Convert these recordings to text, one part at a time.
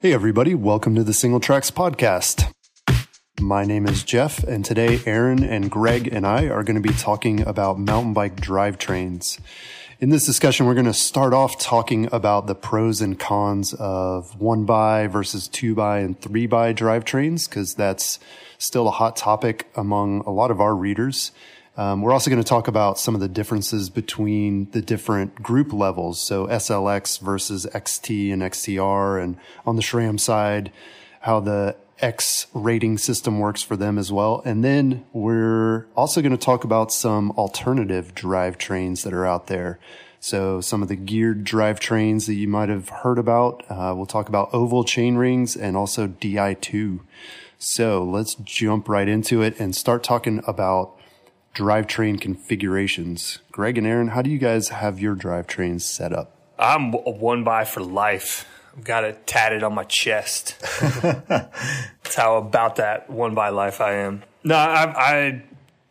Hey, everybody, welcome to the Singletracks Podcast. My name is Jeff, and today Aaron and Greg and I are going to be talking about mountain bike drivetrains. In this discussion, we're going to start off talking about the pros and cons of one by versus two by and three by drivetrains, because that's still a hot topic among a lot of our readers. Um, we're also going to talk about some of the differences between the different group levels. So SLX versus XT and XTR. And on the SRAM side, how the X rating system works for them as well. And then we're also going to talk about some alternative drivetrains that are out there. So some of the geared drivetrains that you might have heard about. Uh, we'll talk about oval chain rings and also Di2. So let's jump right into it and start talking about drivetrain configurations. Greg and Aaron, how do you guys have your drivetrains set up? I'm a one by for life. I've got it tatted on my chest. That's how about that one by life I am. No, I, I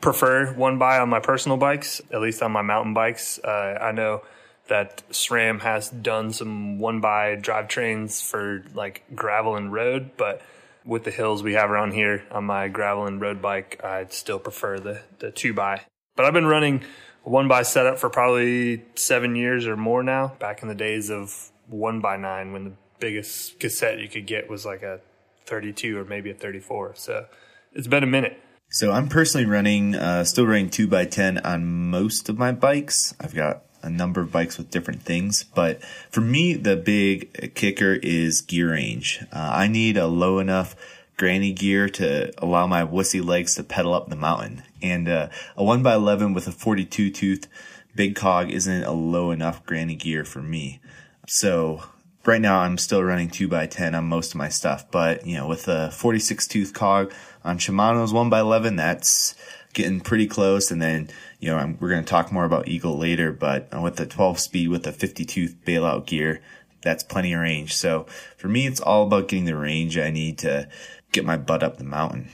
prefer one by on my personal bikes, at least on my mountain bikes. Uh, I know that SRAM has done some one by drivetrains for like gravel and road, but with the hills we have around here on my gravel and road bike, I'd still prefer the, the two by. But I've been running a one by setup for probably seven years or more now. Back in the days of one by nine, when the biggest cassette you could get was like a 32 or maybe a 34. So it's been a minute. So I'm personally running, uh, still running two by 10 on most of my bikes. I've got a number of bikes with different things. But for me, the big kicker is gear range. Uh, I need a low enough granny gear to allow my wussy legs to pedal up the mountain. And uh, a 1x11 with a 42 tooth big cog isn't a low enough granny gear for me. So right now I'm still running 2x10 on most of my stuff. But, you know, with a 46 tooth cog on Shimano's 1x11, that's getting pretty close. And then you know, I'm, we're going to talk more about Eagle later, but with the 12 speed with the 50 tooth bailout gear, that's plenty of range. So for me, it's all about getting the range I need to get my butt up the mountain.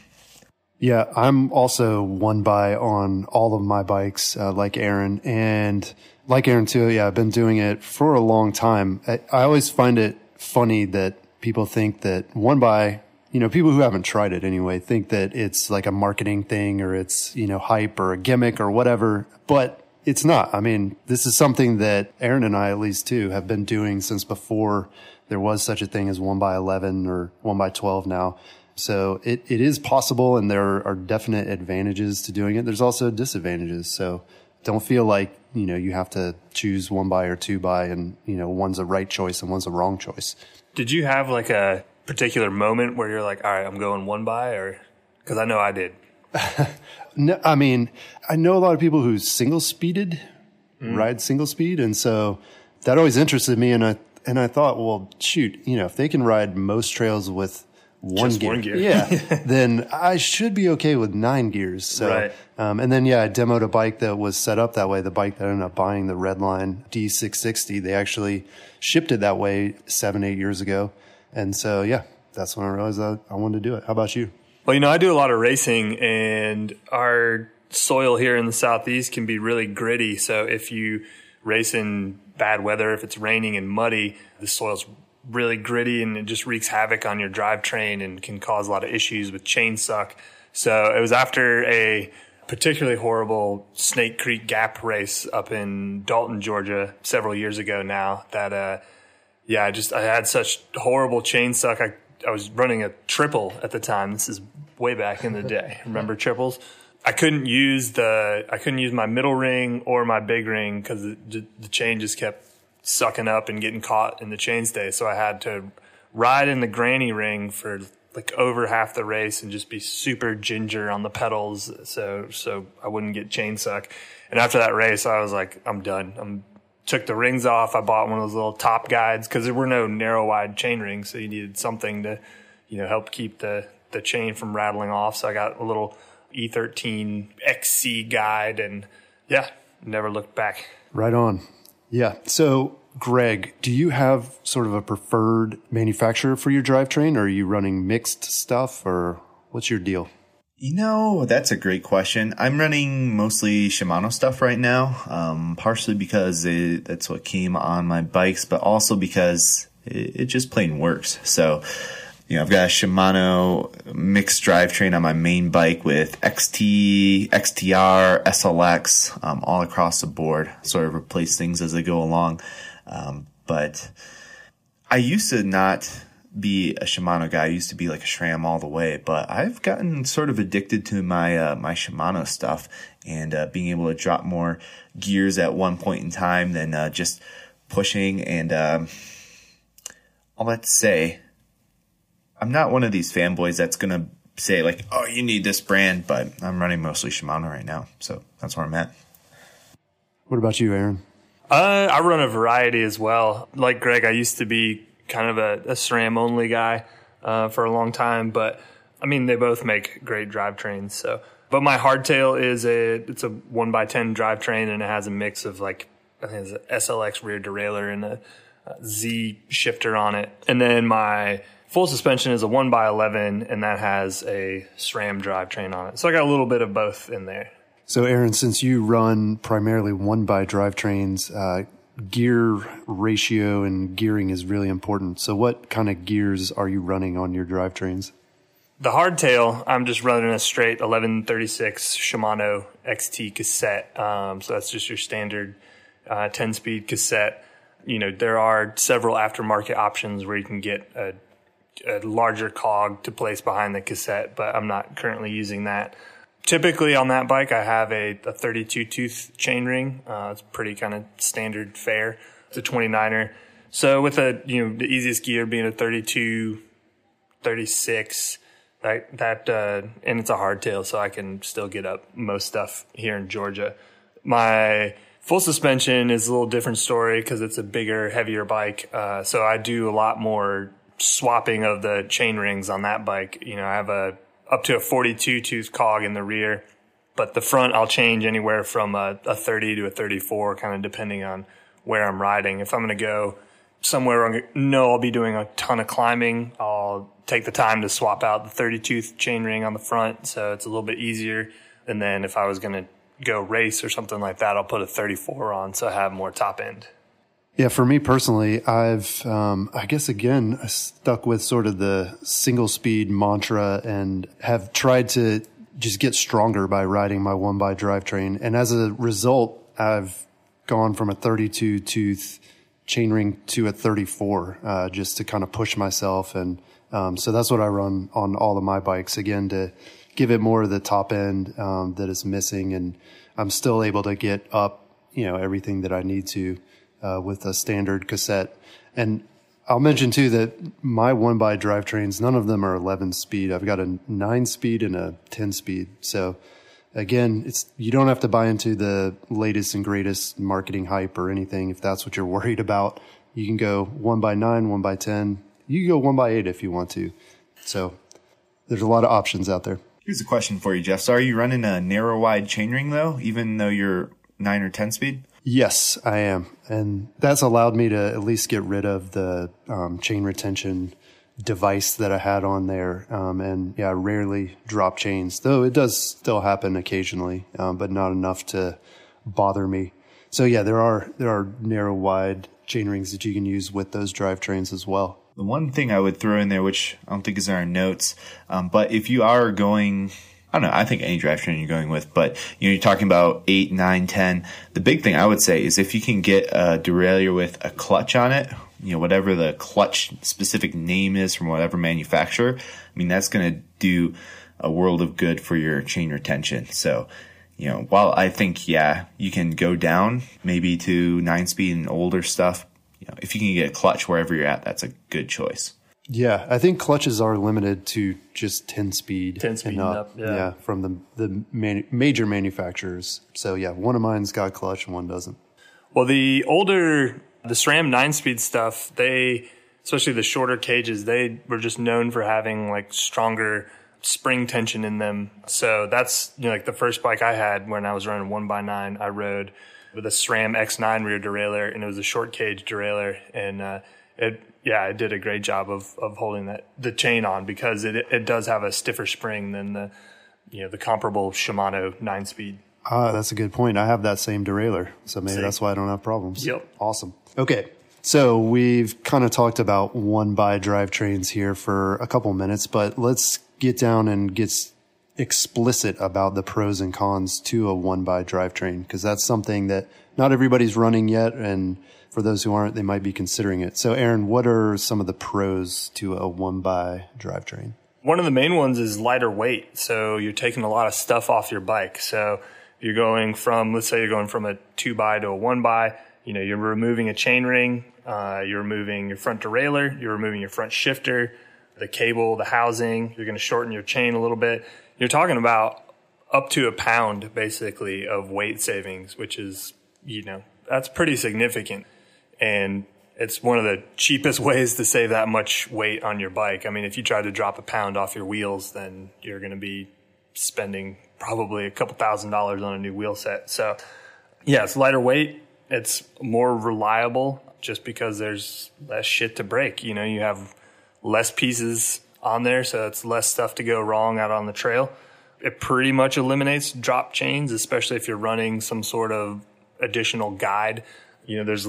Yeah, I'm also one by on all of my bikes, uh, like Aaron, and like Aaron too. Yeah, I've been doing it for a long time. I, I always find it funny that people think that one by you know, people who haven't tried it anyway think that it's like a marketing thing or it's, you know, hype or a gimmick or whatever, but it's not. I mean, this is something that Aaron and I, at least too, have been doing since before there was such a thing as one by 11 or one by 12 now. So it, it is possible and there are definite advantages to doing it. There's also disadvantages. So don't feel like, you know, you have to choose one by or two by and, you know, one's a right choice and one's a wrong choice. Did you have like a particular moment where you're like, all right, I'm going one by, or because I know I did. no, I mean, I know a lot of people who single speeded, mm. ride single speed, and so that always interested me. And I and I thought, well, shoot, you know, if they can ride most trails with one gear, one gear, yeah, then I should be okay with nine gears. So, right. um, and then yeah, I demoed a bike that was set up that way. The bike that I ended up buying, the Redline D660, they actually shipped it that way seven, eight years ago. And so, yeah, that's when I realized that I wanted to do it. How about you? Well, you know, I do a lot of racing and our soil here in the southeast can be really gritty. So if you race in bad weather, if it's raining and muddy, the soil's really gritty and it just wreaks havoc on your drivetrain and can cause a lot of issues with chain suck. So it was after a particularly horrible Snake Creek Gap race up in Dalton, Georgia, several years ago now that uh, yeah, I just I had such horrible chain suck. I I was running a triple at the time. This is way back in the day. Remember triples? I couldn't use the I couldn't use my middle ring or my big ring because the, the chain just kept sucking up and getting caught in the chainstay. So I had to ride in the granny ring for like over half the race and just be super ginger on the pedals so so I wouldn't get chain suck. And after that race, I was like, I'm done. I'm took the rings off. I bought one of those little top guides because there were no narrow wide chain rings, so you needed something to, you know, help keep the the chain from rattling off. So I got a little E13 XC guide and yeah, never looked back. Right on. Yeah. So, Greg, do you have sort of a preferred manufacturer for your drivetrain or are you running mixed stuff or what's your deal? You know, that's a great question. I'm running mostly Shimano stuff right now, um, partially because it, that's what came on my bikes, but also because it, it, just plain works. So, you know, I've got a Shimano mixed drivetrain on my main bike with XT, XTR, SLX, um, all across the board. Sort of replace things as they go along. Um, but I used to not be a Shimano guy. I used to be like a SRAM all the way, but I've gotten sort of addicted to my uh, my Shimano stuff and uh, being able to drop more gears at one point in time than uh, just pushing. And um, all that to say, I'm not one of these fanboys that's gonna say like, "Oh, you need this brand," but I'm running mostly Shimano right now, so that's where I'm at. What about you, Aaron? Uh, I run a variety as well. Like Greg, I used to be kind of a, a SRAM only guy uh, for a long time, but I mean they both make great drivetrains. So, but my hardtail is a it's a one by ten drivetrain and it has a mix of like I think it's an SLX rear derailleur and a, a Z shifter on it, and then my full suspension is a one by eleven and that has a SRAM drivetrain on it. So I got a little bit of both in there. So, Aaron, since you run primarily one by drivetrains, uh, gear ratio and gearing is really important. So, what kind of gears are you running on your drivetrains? The hardtail, I'm just running a straight 1136 Shimano XT cassette. Um, so that's just your standard uh, 10 speed cassette. You know, there are several aftermarket options where you can get a, a larger cog to place behind the cassette, but I'm not currently using that typically on that bike, I have a, a 32 tooth chain ring. Uh, it's pretty kind of standard fare. It's a 29er. So with a, you know, the easiest gear being a 32, 36, that, that, uh, and it's a hardtail, so I can still get up most stuff here in Georgia. My full suspension is a little different story because it's a bigger, heavier bike. Uh, so I do a lot more swapping of the chain rings on that bike. You know, I have a up to a 42 tooth cog in the rear, but the front I'll change anywhere from a, a 30 to a 34, kind of depending on where I'm riding. If I'm going to go somewhere I know I'll be doing a ton of climbing, I'll take the time to swap out the 30 tooth chain ring on the front, so it's a little bit easier. And then if I was going to go race or something like that, I'll put a 34 on so I have more top end. Yeah, for me personally, I've, um, I guess again, stuck with sort of the single speed mantra and have tried to just get stronger by riding my one by drivetrain. And as a result, I've gone from a 32 tooth chainring to a 34, uh, just to kind of push myself. And, um, so that's what I run on all of my bikes again to give it more of the top end, um, that is missing. And I'm still able to get up, you know, everything that I need to uh, with a standard cassette. And I'll mention too that my one by drivetrains, none of them are 11 speed. I've got a nine speed and a 10 speed. So again, it's, you don't have to buy into the latest and greatest marketing hype or anything. If that's what you're worried about, you can go one by nine, one by 10. You can go one by eight if you want to. So there's a lot of options out there. Here's a question for you, Jeff. So are you running a narrow wide chainring though, even though you're nine or 10 speed? Yes, I am. And that's allowed me to at least get rid of the um, chain retention device that I had on there. Um, and yeah, I rarely drop chains, though it does still happen occasionally, um, but not enough to bother me. So yeah, there are, there are narrow wide chain rings that you can use with those drivetrains as well. The one thing I would throw in there, which I don't think is in our notes, um, but if you are going I don't know. I think any drivetrain you're going with, but you know, you're talking about eight, nine, ten. The big thing I would say is if you can get a derailleur with a clutch on it, you know, whatever the clutch specific name is from whatever manufacturer, I mean, that's going to do a world of good for your chain retention. So, you know, while I think, yeah, you can go down maybe to nine speed and older stuff, you know, if you can get a clutch wherever you're at, that's a good choice. Yeah, I think clutches are limited to just 10 speed. 10 speed and up. up yeah. yeah. from the, the manu- major manufacturers. So, yeah, one of mine's got clutch and one doesn't. Well, the older, the SRAM 9 speed stuff, they, especially the shorter cages, they were just known for having like stronger spring tension in them. So that's you know, like the first bike I had when I was running one by nine. I rode with a SRAM X9 rear derailleur, and it was a short cage derailleur, and uh, it yeah, it did a great job of of holding that the chain on because it it does have a stiffer spring than the you know the comparable Shimano nine speed. Ah, that's a good point. I have that same derailleur, so maybe See? that's why I don't have problems. Yep. Awesome. Okay. So we've kind of talked about one by drivetrains here for a couple minutes, but let's get down and get explicit about the pros and cons to a one by drivetrain because that's something that not everybody's running yet, and for those who aren't, they might be considering it. So, Aaron, what are some of the pros to a one by drivetrain? One of the main ones is lighter weight. So you're taking a lot of stuff off your bike. So you're going from, let's say you're going from a two by to a one by, you know, you're removing a chain ring, uh, you're removing your front derailleur, you're removing your front shifter, the cable, the housing, you're going to shorten your chain a little bit. You're talking about up to a pound basically of weight savings, which is, you know, that's pretty significant. And it's one of the cheapest ways to save that much weight on your bike. I mean, if you try to drop a pound off your wheels, then you're going to be spending probably a couple thousand dollars on a new wheel set. So, yeah, it's lighter weight. It's more reliable just because there's less shit to break. You know, you have less pieces on there, so it's less stuff to go wrong out on the trail. It pretty much eliminates drop chains, especially if you're running some sort of additional guide. You know, there's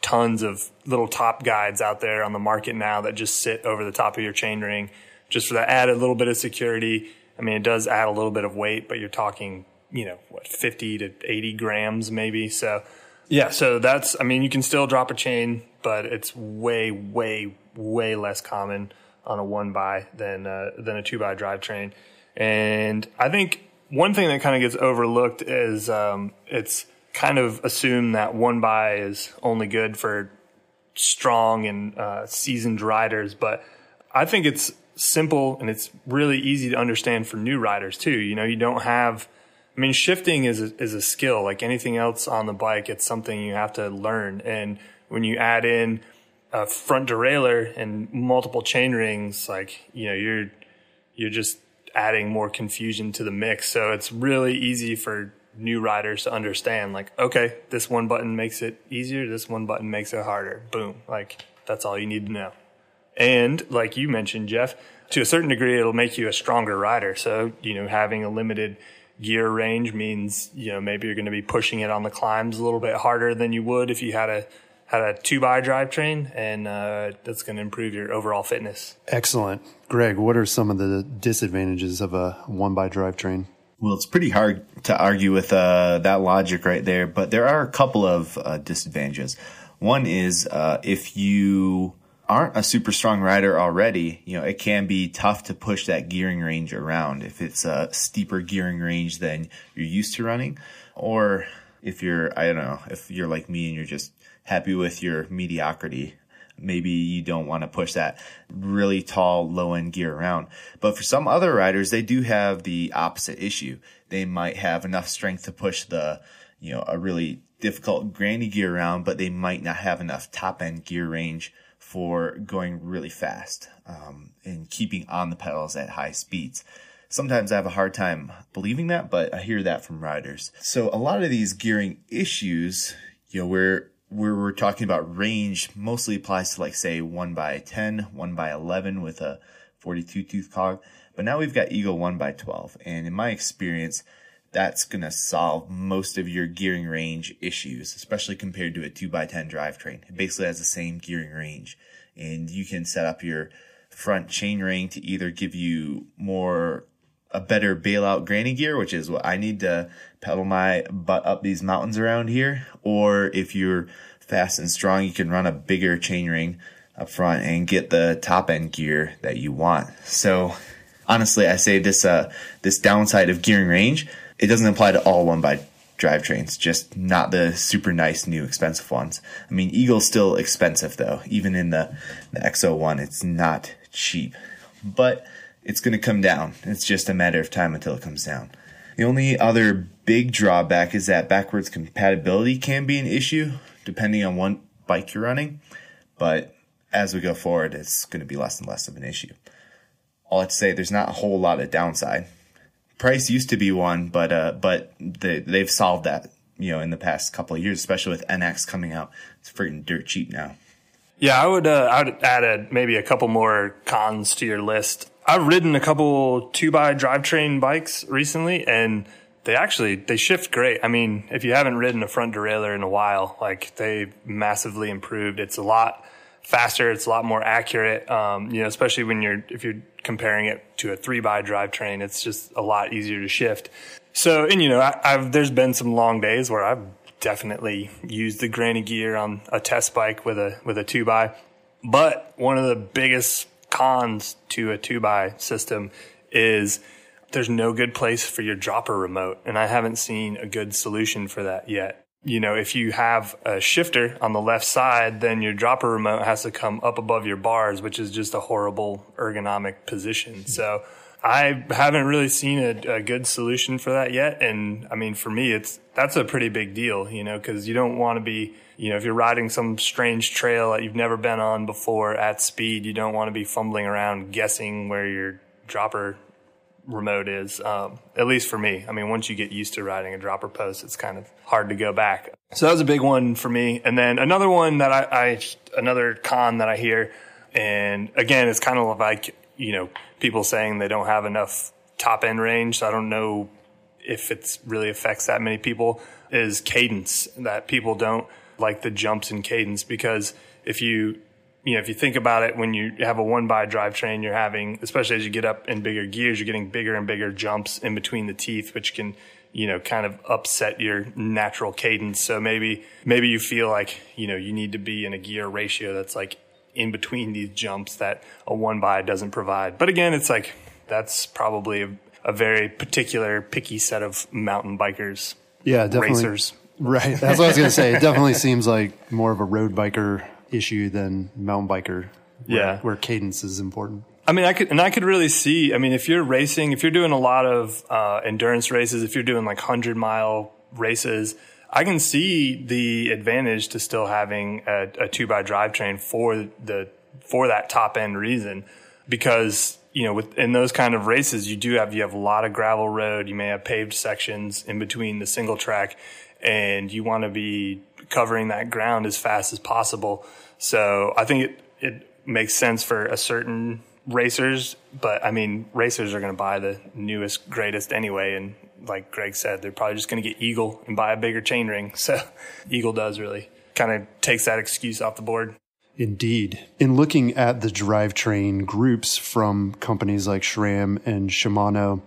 tons of little top guides out there on the market now that just sit over the top of your chain ring just for that added little bit of security. I mean, it does add a little bit of weight, but you're talking, you know, what, 50 to 80 grams maybe. So, yeah, so that's, I mean, you can still drop a chain, but it's way, way, way less common on a one by than, uh, than a two by drivetrain. And I think one thing that kind of gets overlooked is, um, it's kind of assumed that one by is only good for strong and uh, seasoned riders, but I think it's simple and it's really easy to understand for new riders too. You know, you don't have, I mean, shifting is a, is a skill like anything else on the bike. It's something you have to learn. And when you add in a front derailleur and multiple chain rings, like, you know, you're, you're just adding more confusion to the mix. So it's really easy for new riders to understand like, okay, this one button makes it easier. This one button makes it harder. Boom. Like that's all you need to know. And like you mentioned, Jeff, to a certain degree, it'll make you a stronger rider. So, you know, having a limited gear range means, you know, maybe you're going to be pushing it on the climbs a little bit harder than you would if you had a, had a two by drivetrain and, uh, that's going to improve your overall fitness. Excellent. Greg, what are some of the disadvantages of a one by drivetrain? Well, it's pretty hard to argue with uh, that logic right there, but there are a couple of uh, disadvantages. One is uh, if you aren't a super strong rider already, you know, it can be tough to push that gearing range around if it's a steeper gearing range than you're used to running. Or if you're, I don't know, if you're like me and you're just happy with your mediocrity, maybe you don't want to push that really tall low end gear around. But for some other riders, they do have the opposite issue. They might have enough strength to push the, you know, a really difficult granny gear around, but they might not have enough top end gear range for going really fast um, and keeping on the pedals at high speeds. Sometimes I have a hard time believing that, but I hear that from riders. So a lot of these gearing issues, you know, where where we're talking about range mostly applies to like say 1 by 10, 1 by 11 with a 42 tooth cog. But now we've got Eagle 1 by 12. And in my experience, that's going to solve most of your gearing range issues, especially compared to a 2 by 10 drivetrain. It basically has the same gearing range. And you can set up your front chain ring to either give you more a better bailout granny gear, which is what I need to pedal my butt up these mountains around here. Or if you're fast and strong, you can run a bigger chain ring up front and get the top end gear that you want. So honestly, I say this, uh, this downside of gearing range, it doesn't apply to all one by drivetrains, just not the super nice new expensive ones. I mean, Eagle's still expensive though. Even in the, the XO1, it's not cheap. But it's going to come down. It's just a matter of time until it comes down. The only other big drawback is that backwards compatibility can be an issue depending on what bike you're running, but as we go forward, it's going to be less and less of an issue. all I have to say, there's not a whole lot of downside. Price used to be one, but uh, but they, they've solved that, you know, in the past couple of years, especially with NX coming out. It's freaking dirt cheap now. Yeah, I would. Uh, I would add a, maybe a couple more cons to your list. I've ridden a couple two by drivetrain bikes recently, and they actually they shift great. I mean, if you haven't ridden a front derailleur in a while, like they massively improved. It's a lot faster. It's a lot more accurate. Um, you know, especially when you're if you're comparing it to a three by drivetrain, it's just a lot easier to shift. So, and you know, I, I've there's been some long days where I've definitely used the granny gear on a test bike with a with a two by. But one of the biggest cons to a two by system is there's no good place for your dropper remote, and I haven't seen a good solution for that yet. You know, if you have a shifter on the left side, then your dropper remote has to come up above your bars, which is just a horrible ergonomic position. So I haven't really seen a, a, good solution for that yet. And I mean, for me, it's, that's a pretty big deal, you know, cause you don't want to be, you know, if you're riding some strange trail that you've never been on before at speed, you don't want to be fumbling around guessing where your dropper remote is. Um, at least for me. I mean, once you get used to riding a dropper post, it's kind of hard to go back. So that was a big one for me. And then another one that I, I another con that I hear, and again, it's kind of like, you know, people saying they don't have enough top end range. So I don't know if it really affects that many people is cadence that people don't like the jumps in cadence because if you you know if you think about it when you have a one by drivetrain you're having especially as you get up in bigger gears you're getting bigger and bigger jumps in between the teeth which can you know kind of upset your natural cadence so maybe maybe you feel like you know you need to be in a gear ratio that's like in between these jumps that a one by doesn't provide. But again, it's like that's probably a, a very particular picky set of mountain bikers. Yeah, definitely. Racers. Right. That's what I was going to say. It definitely seems like more of a road biker issue than mountain biker. Where, yeah. Where cadence is important. I mean, I could, and I could really see, I mean, if you're racing, if you're doing a lot of, uh, endurance races, if you're doing like hundred mile races, I can see the advantage to still having a, a two by drivetrain for the for that top end reason, because you know, with in those kind of races, you do have you have a lot of gravel road. You may have paved sections in between the single track, and you want to be covering that ground as fast as possible. So I think it it makes sense for a certain racers, but I mean, racers are going to buy the newest, greatest anyway, and like Greg said, they're probably just going to get Eagle and buy a bigger chain ring. So Eagle does really kind of takes that excuse off the board. Indeed. In looking at the drivetrain groups from companies like SRAM and Shimano,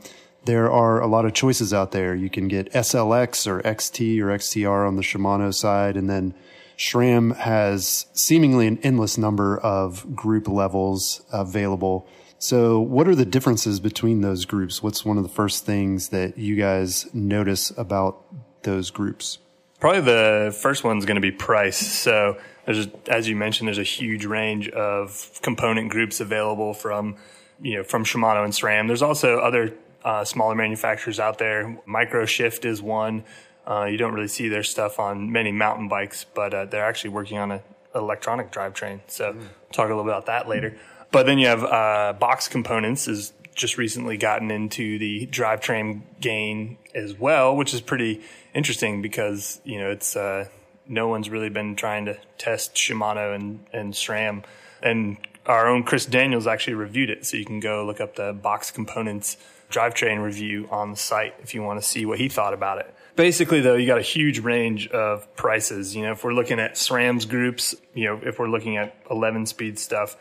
there are a lot of choices out there. You can get SLX or XT or XTR on the Shimano side, and then SRAM has seemingly an endless number of group levels available so, what are the differences between those groups? What's one of the first things that you guys notice about those groups? Probably the first one's going to be price. So, there's, as you mentioned, there's a huge range of component groups available from, you know, from Shimano and SRAM. There's also other uh, smaller manufacturers out there. Microshift is one. Uh, you don't really see their stuff on many mountain bikes, but uh, they're actually working on an electronic drivetrain. So, mm. talk a little bit about that later. But then you have uh, box components is just recently gotten into the drivetrain gain as well, which is pretty interesting because you know it's uh, no one's really been trying to test Shimano and and SRAM, and our own Chris Daniels actually reviewed it, so you can go look up the box components drivetrain review on the site if you want to see what he thought about it. Basically, though, you got a huge range of prices. You know, if we're looking at SRAM's groups, you know, if we're looking at 11 speed stuff,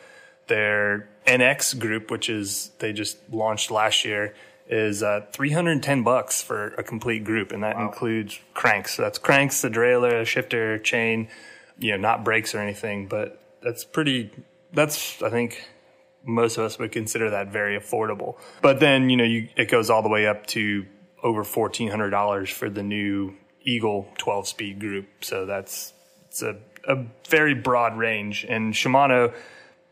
their NX group, which is they just launched last year, is uh, 310 bucks for a complete group, and that wow. includes cranks. So that's cranks, the derailleur, shifter, chain, you know, not brakes or anything. But that's pretty. That's I think most of us would consider that very affordable. But then you know, you it goes all the way up to over fourteen hundred dollars for the new Eagle 12 speed group. So that's it's a a very broad range, and Shimano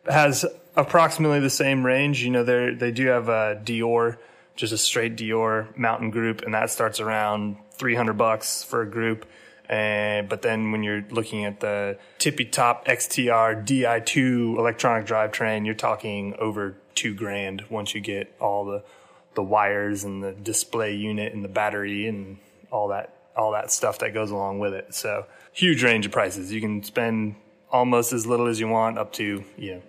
has approximately the same range. You know, they they do have a Deore, just a straight Deore mountain group, and that starts around 300 bucks for a group. And, but then when you're looking at the tippy top XTR Di2 electronic drivetrain, you're talking over two grand once you get all the the wires and the display unit and the battery and all that all that stuff that goes along with it. So huge range of prices. You can spend almost as little as you want up to you know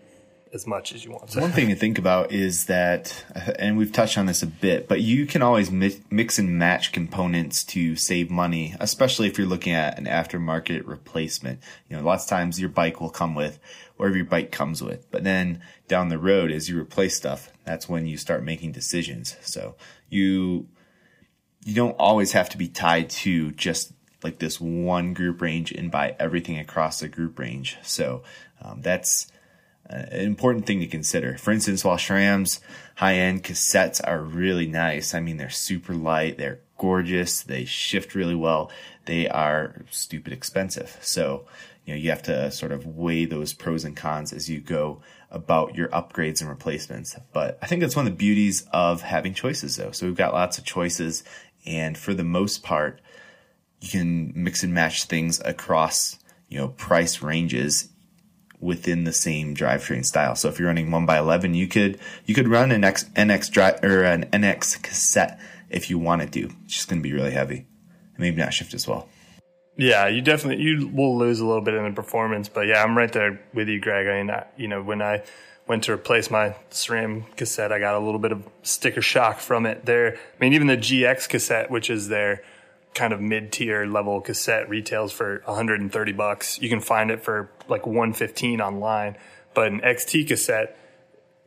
as much as you want. So. One thing to think about is that, and we've touched on this a bit, but you can always mix and match components to save money, especially if you're looking at an aftermarket replacement. You know, lots of times your bike will come with whatever your bike comes with, but then down the road, as you replace stuff, that's when you start making decisions. So you, you don't always have to be tied to just like this one group range and buy everything across the group range. So um, that's an important thing to consider. For instance, while Shram's high end cassettes are really nice, I mean, they're super light, they're gorgeous, they shift really well, they are stupid expensive. So, you know, you have to sort of weigh those pros and cons as you go about your upgrades and replacements. But I think that's one of the beauties of having choices though. So we've got lots of choices and for the most part, you can mix and match things across, you know, price ranges within the same drivetrain style. So if you're running one by eleven, you could you could run an X, NX drive or an NX cassette if you wanted to. It's just going to be really heavy, and maybe not shift as well. Yeah, you definitely you will lose a little bit in the performance, but yeah, I'm right there with you, Greg. I mean, I, you know, when I went to replace my SRAM cassette, I got a little bit of sticker shock from it. There, I mean, even the GX cassette, which is their kind of mid-tier level cassette retails for 130 bucks. You can find it for like 115 online, but an XT cassette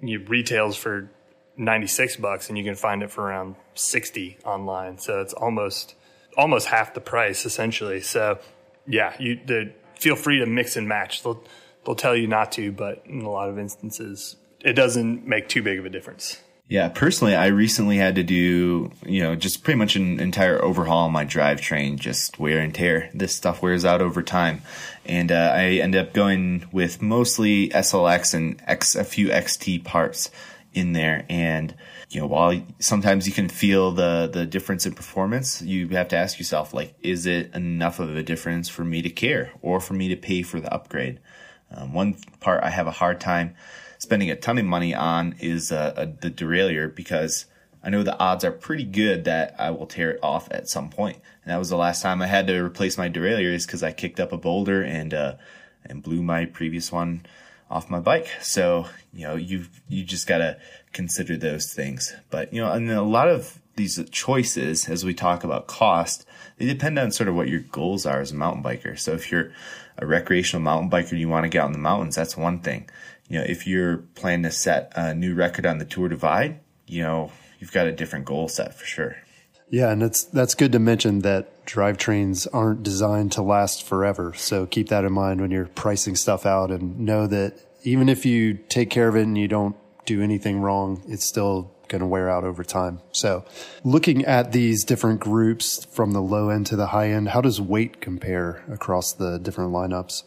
you retails for 96 bucks and you can find it for around 60 online. So it's almost almost half the price essentially. So yeah, you feel free to mix and match. They'll they'll tell you not to, but in a lot of instances it doesn't make too big of a difference. Yeah, personally, I recently had to do, you know, just pretty much an entire overhaul on my drivetrain, just wear and tear. This stuff wears out over time. And uh, I ended up going with mostly SLX and X, a few XT parts in there. And, you know, while sometimes you can feel the, the difference in performance, you have to ask yourself, like, is it enough of a difference for me to care or for me to pay for the upgrade? Um, one part I have a hard time spending a ton of money on is uh, a, the derailleur because I know the odds are pretty good that I will tear it off at some point. And that was the last time I had to replace my derailleur is because I kicked up a boulder and uh, and blew my previous one off my bike. So you know you you just gotta consider those things. But you know, and a lot of these choices, as we talk about cost, they depend on sort of what your goals are as a mountain biker. So if you're a recreational mountain biker and you want to get out in the mountains, that's one thing you know, if you're planning to set a new record on the Tour Divide, you know, you've got a different goal set for sure. Yeah, and it's that's good to mention that drivetrains aren't designed to last forever. So keep that in mind when you're pricing stuff out and know that even if you take care of it and you don't do anything wrong, it's still going to wear out over time. So looking at these different groups from the low end to the high end, how does weight compare across the different lineups?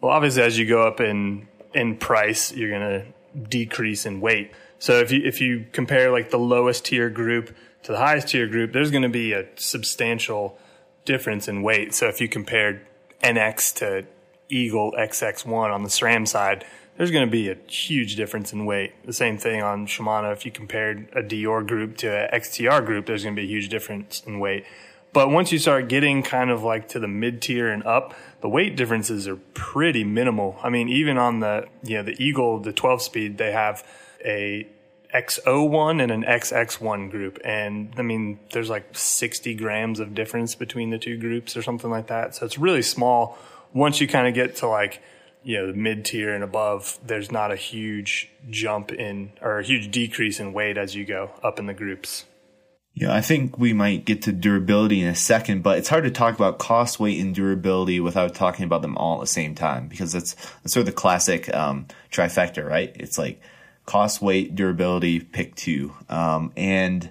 Well, obviously, as you go up in in price, you're going to decrease in weight. So if you if you compare like the lowest tier group to the highest tier group, there's going to be a substantial difference in weight. So if you compared NX to Eagle XX1 on the SRAM side, there's going to be a huge difference in weight. The same thing on Shimano. If you compared a Deore group to an XTR group, there's going to be a huge difference in weight. But once you start getting kind of like to the mid tier and up, the weight differences are pretty minimal. I mean, even on the, you know, the Eagle, the 12 speed, they have a XO1 and an XX1 group. And I mean, there's like 60 grams of difference between the two groups or something like that. So it's really small. Once you kind of get to like, you know, the mid tier and above, there's not a huge jump in or a huge decrease in weight as you go up in the groups. Yeah, I think we might get to durability in a second, but it's hard to talk about cost, weight, and durability without talking about them all at the same time because that's, that's sort of the classic um, trifecta, right? It's like cost, weight, durability, pick two. Um, and,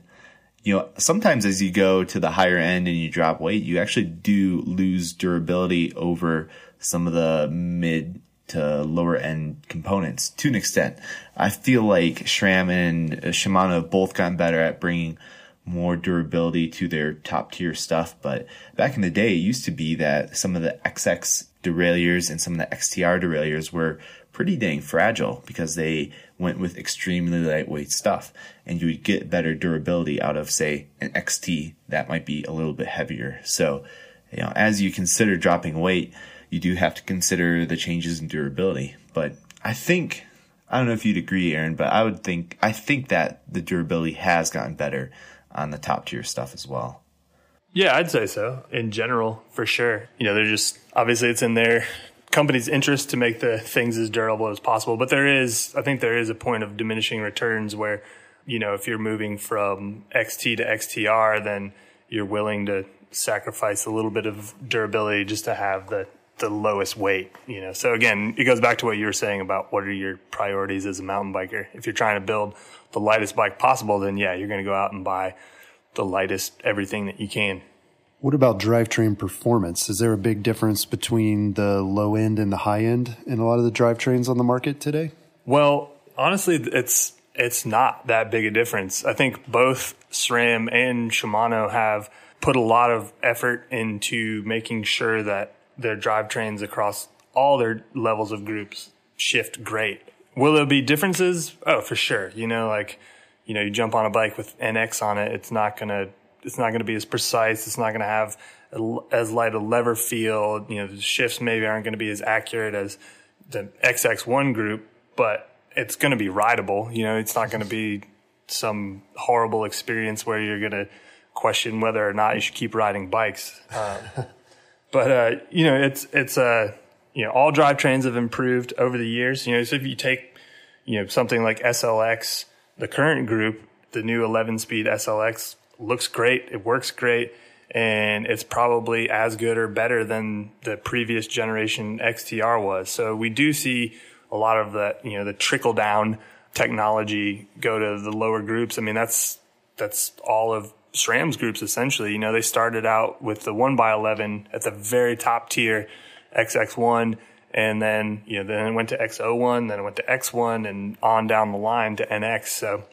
you know, sometimes as you go to the higher end and you drop weight, you actually do lose durability over some of the mid to lower end components to an extent. I feel like SRAM and Shimano have both gotten better at bringing – more durability to their top tier stuff. But back in the day, it used to be that some of the XX derailleurs and some of the XTR derailleurs were pretty dang fragile because they went with extremely lightweight stuff. And you would get better durability out of, say, an XT that might be a little bit heavier. So, you know, as you consider dropping weight, you do have to consider the changes in durability. But I think, I don't know if you'd agree, Aaron, but I would think, I think that the durability has gotten better on the top tier stuff as well. Yeah, I'd say so in general, for sure. You know, they're just obviously it's in their company's interest to make the things as durable as possible. But there is, I think there is a point of diminishing returns where, you know, if you're moving from XT to XTR, then you're willing to sacrifice a little bit of durability just to have the the lowest weight, you know. So again, it goes back to what you were saying about what are your priorities as a mountain biker. If you're trying to build the lightest bike possible, then yeah, you're going to go out and buy the lightest everything that you can. What about drivetrain performance? Is there a big difference between the low end and the high end in a lot of the drivetrains on the market today? Well, honestly, it's it's not that big a difference. I think both SRAM and Shimano have put a lot of effort into making sure that their drivetrains across all their levels of groups shift great. Will there be differences? Oh, for sure. You know, like you know, you jump on a bike with NX on it, it's not gonna it's not gonna be as precise. It's not gonna have a, as light a lever feel. You know, the shifts maybe aren't gonna be as accurate as the XX1 group, but it's gonna be rideable. You know, it's not gonna be some horrible experience where you're gonna question whether or not you should keep riding bikes. Um, but uh, you know, it's it's uh, you know, all drivetrains have improved over the years. You know, so if you take you know something like SLX the current group, the new 11 speed SLX looks great. It works great. And it's probably as good or better than the previous generation XTR was. So we do see a lot of the, you know, the trickle down technology go to the lower groups. I mean, that's, that's all of SRAM's groups essentially. You know, they started out with the 1 by 11 at the very top tier XX1 and then you know then it went to X01, then it went to X1, and on down the line to NX. So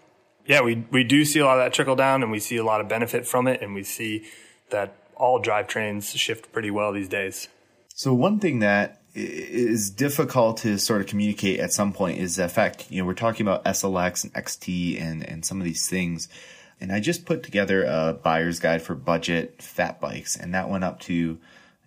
yeah, we we do see a lot of that trickle down, and we see a lot of benefit from it, and we see that all drivetrains shift pretty well these days. So one thing that is difficult to sort of communicate at some point is the fact you know we're talking about SLX and XT and and some of these things. And I just put together a buyer's guide for budget fat bikes, and that went up to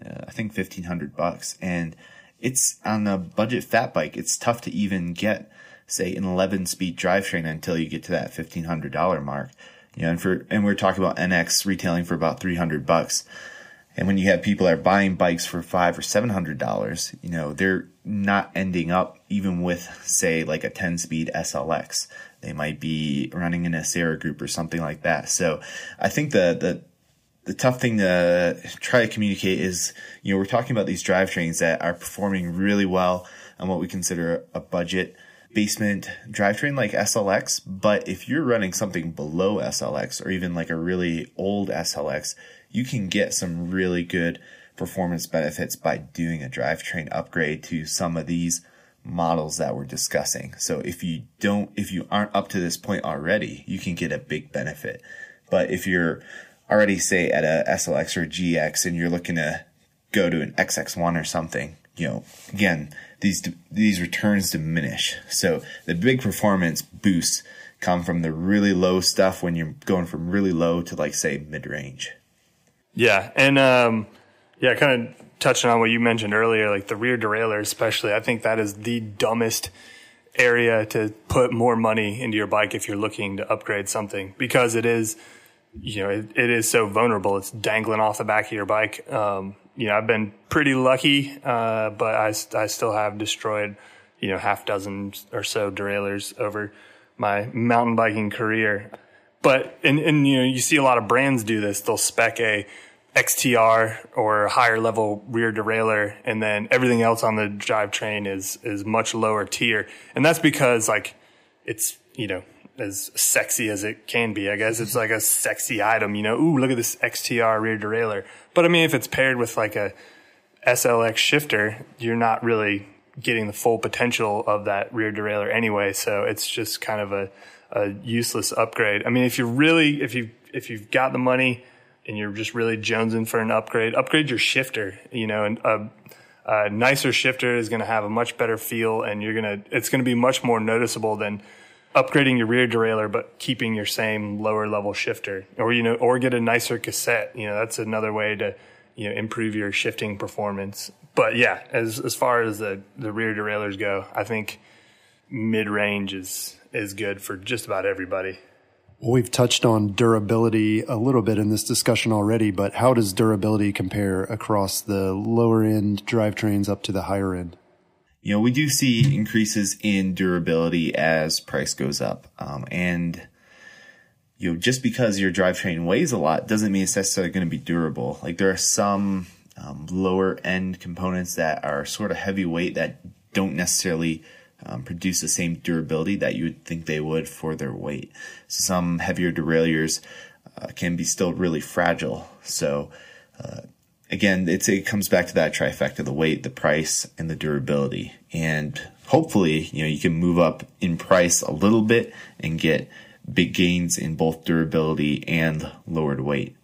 uh, I think fifteen hundred bucks. And it's on a budget fat bike. It's tough to even get, say, an 11 speed drivetrain until you get to that $1,500 mark. You know, and for, and we're talking about NX retailing for about 300 bucks. And when you have people that are buying bikes for five or seven hundred dollars, you know, they're not ending up even with, say, like a 10 speed SLX. They might be running in a Acera group or something like that. So I think the, the, the tough thing to try to communicate is, you know, we're talking about these drivetrains that are performing really well on what we consider a budget basement drivetrain like SLX. But if you're running something below SLX or even like a really old SLX, you can get some really good performance benefits by doing a drivetrain upgrade to some of these models that we're discussing. So if you don't, if you aren't up to this point already, you can get a big benefit. But if you're already say at a SLX or a GX and you're looking to go to an XX1 or something, you know, again, these these returns diminish. So the big performance boosts come from the really low stuff when you're going from really low to like say mid range. Yeah, and um, yeah, kind of touching on what you mentioned earlier, like the rear derailleur, especially. I think that is the dumbest area to put more money into your bike if you're looking to upgrade something because it is you know, it, it is so vulnerable. It's dangling off the back of your bike. Um, you know, I've been pretty lucky, uh, but I, I still have destroyed, you know, half dozen or so derailleurs over my mountain biking career. But, and, and, you know, you see a lot of brands do this. They'll spec a XTR or higher level rear derailleur, and then everything else on the drivetrain is, is much lower tier. And that's because, like, it's, you know, as sexy as it can be. I guess it's like a sexy item, you know. Ooh, look at this XTR rear derailleur. But I mean, if it's paired with like a SLX shifter, you're not really getting the full potential of that rear derailleur anyway. So it's just kind of a, a useless upgrade. I mean, if you really, if you if you've got the money and you're just really jonesing for an upgrade, upgrade your shifter. You know, and a, A nicer shifter is going to have a much better feel, and you're going to it's going to be much more noticeable than upgrading your rear derailleur but keeping your same lower level shifter, or you know, or get a nicer cassette. You know, that's another way to you know improve your shifting performance. But yeah, as as far as the the rear derailleurs go, I think mid range is is good for just about everybody. We've touched on durability a little bit in this discussion already, but how does durability compare across the lower end drivetrains up to the higher end? You know, we do see increases in durability as price goes up. Um, and, you know, just because your drivetrain weighs a lot doesn't mean it's necessarily going to be durable. Like there are some um, lower end components that are sort of heavyweight that don't necessarily um, produce the same durability that you would think they would for their weight. So some heavier derailleurs uh, can be still really fragile. So uh, again, it comes back to that trifecta: the weight, the price, and the durability. And hopefully, you know, you can move up in price a little bit and get big gains in both durability and lowered weight.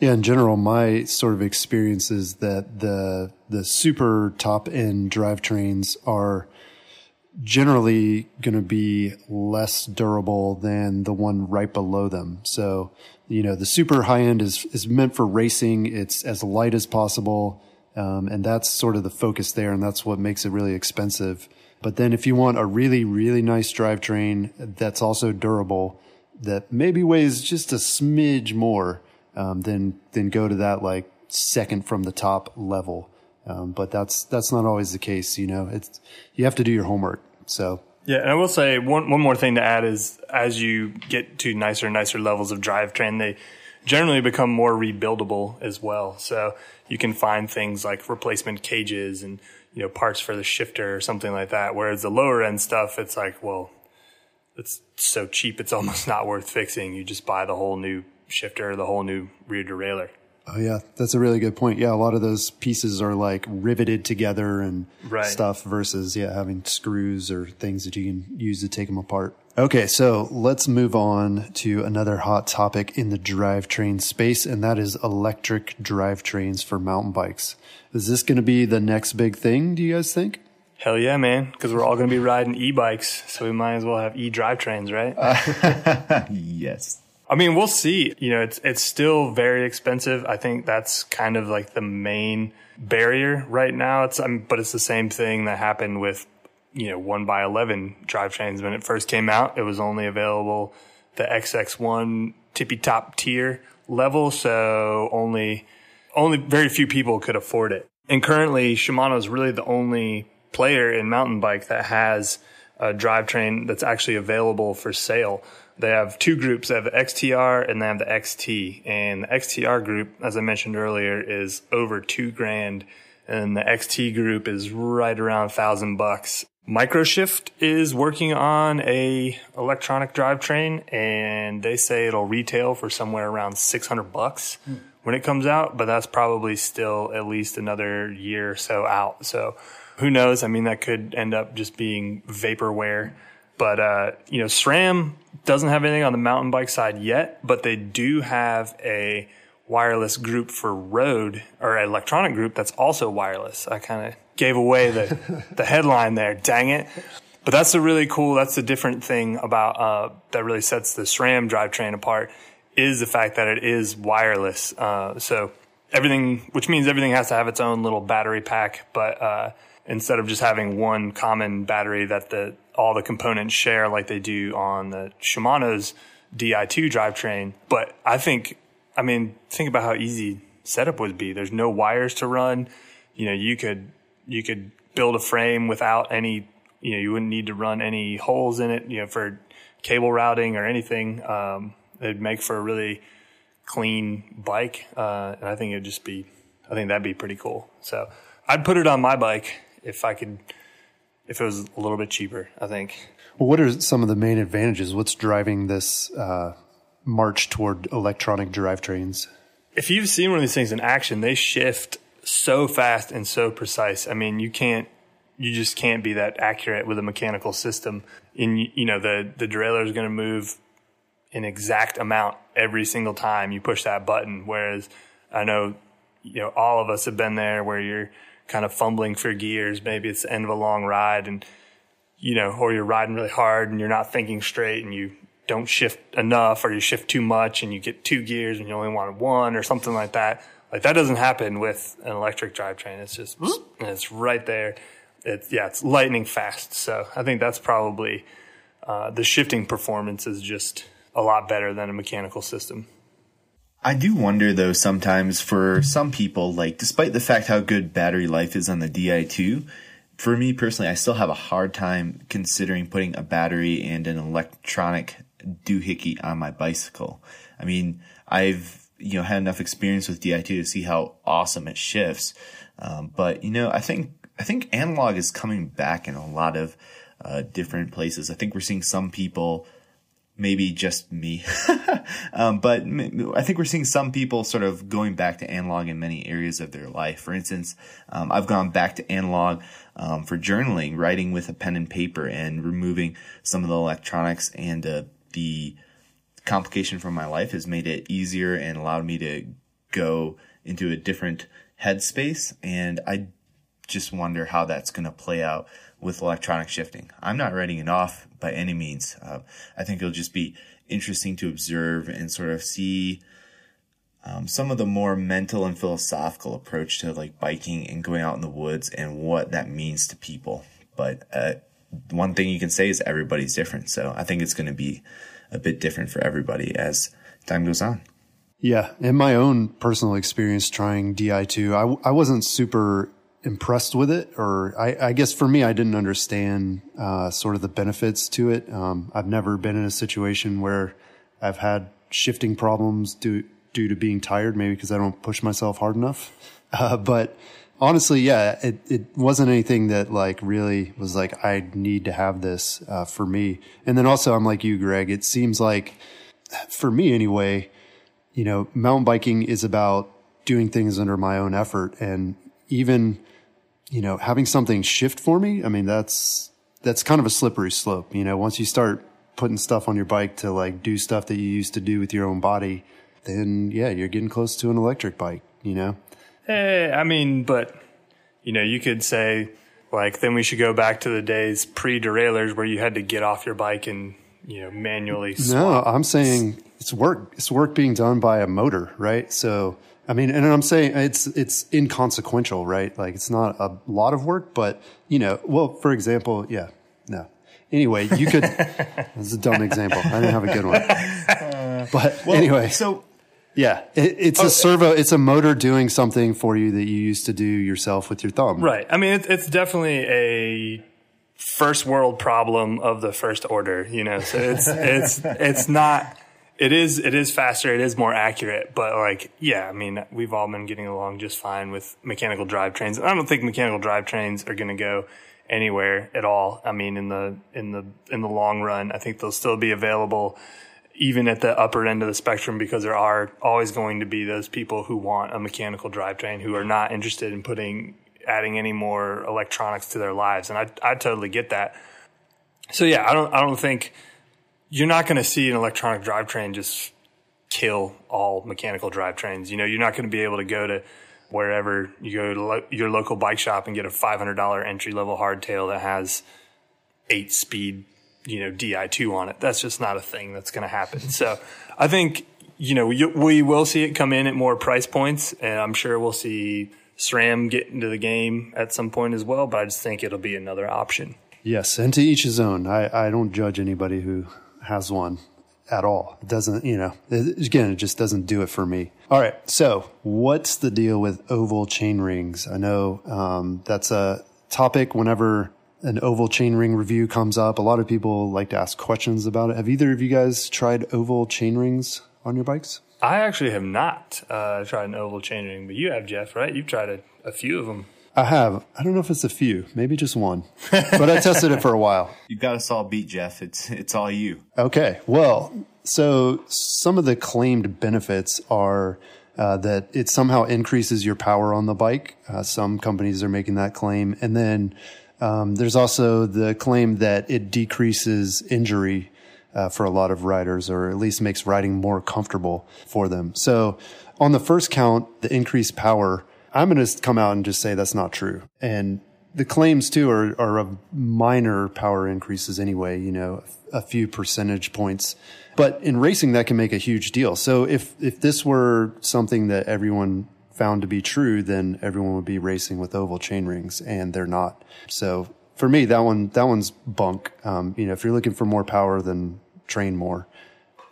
Yeah, in general, my sort of experience is that the the super top end drivetrains are generally going to be less durable than the one right below them. So, you know, the super high end is, is meant for racing. It's as light as possible. Um, and that's sort of the focus there. And that's what makes it really expensive. But then if you want a really, really nice drivetrain that's also durable, that maybe weighs just a smidge more, um, then, then go to that like second from the top level. Um, but that's that's not always the case. You know, it's you have to do your homework. So yeah, and I will say one one more thing to add is as you get to nicer and nicer levels of drivetrain, they generally become more rebuildable as well. So you can find things like replacement cages and you know parts for the shifter or something like that. Whereas the lower end stuff, it's like well, it's so cheap, it's almost not worth fixing. You just buy the whole new shifter, the whole new rear derailleur. Oh yeah, that's a really good point. Yeah, a lot of those pieces are like riveted together and right. stuff versus yeah having screws or things that you can use to take them apart. Okay, so let's move on to another hot topic in the drivetrain space, and that is electric drivetrains for mountain bikes. Is this going to be the next big thing? Do you guys think? Hell yeah, man! Because we're all going to be riding e-bikes, so we might as well have e-drivetrains, right? Yes. I mean, we'll see. You know, it's it's still very expensive. I think that's kind of like the main barrier right now. It's mean, but it's the same thing that happened with you know one by eleven drivetrains when it first came out. It was only available the XX1 tippy top tier level, so only only very few people could afford it. And currently, Shimano is really the only player in mountain bike that has a drivetrain that's actually available for sale they have two groups. They have the XTR and they have the XT. And the XTR group, as I mentioned earlier, is over two grand. And the XT group is right around a thousand bucks. Microshift is working on a electronic drivetrain and they say it'll retail for somewhere around 600 bucks when it comes out, but that's probably still at least another year or so out. So who knows? I mean, that could end up just being vaporware. But, uh, you know, SRAM doesn't have anything on the mountain bike side yet, but they do have a wireless group for road or electronic group that's also wireless. I kind of gave away the, the headline there. Dang it. But that's a really cool, that's a different thing about, uh, that really sets the SRAM drivetrain apart is the fact that it is wireless. Uh, so everything, which means everything has to have its own little battery pack, but, uh, instead of just having one common battery that the all the components share like they do on the Shimano's Di2 drivetrain. But I think, I mean, think about how easy setup would be. There's no wires to run. You know, you could you could build a frame without any. You know, you wouldn't need to run any holes in it. You know, for cable routing or anything. Um, it'd make for a really clean bike, uh, and I think it'd just be. I think that'd be pretty cool. So I'd put it on my bike if I could, if it was a little bit cheaper, I think. Well, what are some of the main advantages? What's driving this uh, march toward electronic drivetrains? If you've seen one of these things in action, they shift so fast and so precise. I mean, you can't, you just can't be that accurate with a mechanical system. In you know, the the derailleur is going to move an exact amount every single time you push that button. Whereas I know, you know, all of us have been there where you're kind of fumbling for gears. Maybe it's the end of a long ride and, you know, or you're riding really hard and you're not thinking straight and you don't shift enough or you shift too much and you get two gears and you only want one or something like that. Like that doesn't happen with an electric drivetrain. It's just, and it's right there. It's, yeah, it's lightning fast. So I think that's probably, uh, the shifting performance is just a lot better than a mechanical system. I do wonder though sometimes for some people, like despite the fact how good battery life is on the Di2, for me personally, I still have a hard time considering putting a battery and an electronic doohickey on my bicycle. I mean, I've you know had enough experience with Di2 to see how awesome it shifts, um, but you know I think I think analog is coming back in a lot of uh, different places. I think we're seeing some people maybe just me. um, but I think we're seeing some people sort of going back to analog in many areas of their life. For instance, um, I've gone back to analog um, for journaling, writing with a pen and paper, and removing some of the electronics and uh, the complication from my life has made it easier and allowed me to go into a different headspace. And I just wonder how that's going to play out with electronic shifting. I'm not writing it off by any means. Uh, I think it'll just be interesting to observe and sort of see um, some of the more mental and philosophical approach to like biking and going out in the woods and what that means to people. But uh, one thing you can say is everybody's different. So I think it's going to be a bit different for everybody as time goes on. Yeah. In my own personal experience trying Di2, I, I wasn't super impressed with it, or I, I, guess for me, I didn't understand uh, sort of the benefits to it. Um, I've never been in a situation where I've had shifting problems due due to being tired, maybe because I don't push myself hard enough. Uh, but honestly, yeah, it it wasn't anything that like really was like I need to have this uh, for me. And then also, I'm like you, Greg. It seems like for me anyway, you know, mountain biking is about doing things under my own effort and even you know, having something shift for me, I mean, that's, that's kind of a slippery slope. You know, once you start putting stuff on your bike to like do stuff that you used to do with your own body, then yeah, you're getting close to an electric bike, you know? Eh, I mean, but, you know, you could say, like, then we should go back to the days pre derailleurs where you had to get off your bike and, you know, manually swap. No, I'm saying it's work. It's work being done by a motor, right? So I mean, and I'm saying it's it's inconsequential, right? Like it's not a lot of work, but you know, well, for example, yeah, no. Anyway, you could. this is a dumb example. I didn't have a good one. but well, anyway, so yeah, it, it's oh, a servo. It's a motor doing something for you that you used to do yourself with your thumb. Right. I mean, it, it's definitely a first world problem of the first order. You know, so it's it's it's not it is it is faster it is more accurate but like yeah i mean we've all been getting along just fine with mechanical drivetrains. I don't think mechanical drivetrains are going to go anywhere at all. I mean in the in the in the long run i think they'll still be available even at the upper end of the spectrum because there are always going to be those people who want a mechanical drivetrain who are not interested in putting adding any more electronics to their lives and i i totally get that. So yeah i don't i don't think you're not going to see an electronic drivetrain just kill all mechanical drivetrains. You know, you're not going to be able to go to wherever you go to lo- your local bike shop and get a $500 entry level hardtail that has eight speed, you know, Di2 on it. That's just not a thing that's going to happen. so I think, you know, we, we will see it come in at more price points and I'm sure we'll see SRAM get into the game at some point as well, but I just think it'll be another option. Yes, and to each his own. I, I don't judge anybody who has one at all. It doesn't, you know, it, again, it just doesn't do it for me. All right. So what's the deal with oval chain rings? I know, um, that's a topic whenever an oval chain ring review comes up. A lot of people like to ask questions about it. Have either of you guys tried oval chain rings on your bikes? I actually have not uh, tried an oval chain ring, but you have, Jeff, right? You've tried a, a few of them. I have. I don't know if it's a few, maybe just one, but I tested it for a while. You got us all beat, Jeff. It's it's all you. Okay. Well, so some of the claimed benefits are uh, that it somehow increases your power on the bike. Uh, some companies are making that claim, and then um, there's also the claim that it decreases injury uh, for a lot of riders, or at least makes riding more comfortable for them. So, on the first count, the increased power I'm going to come out and just say that's not true. And the claims too are, are of minor power increases anyway, you know, a few percentage points. But in racing, that can make a huge deal. So if, if this were something that everyone found to be true, then everyone would be racing with oval chain rings and they're not. So for me, that one, that one's bunk. Um, you know, if you're looking for more power, then train more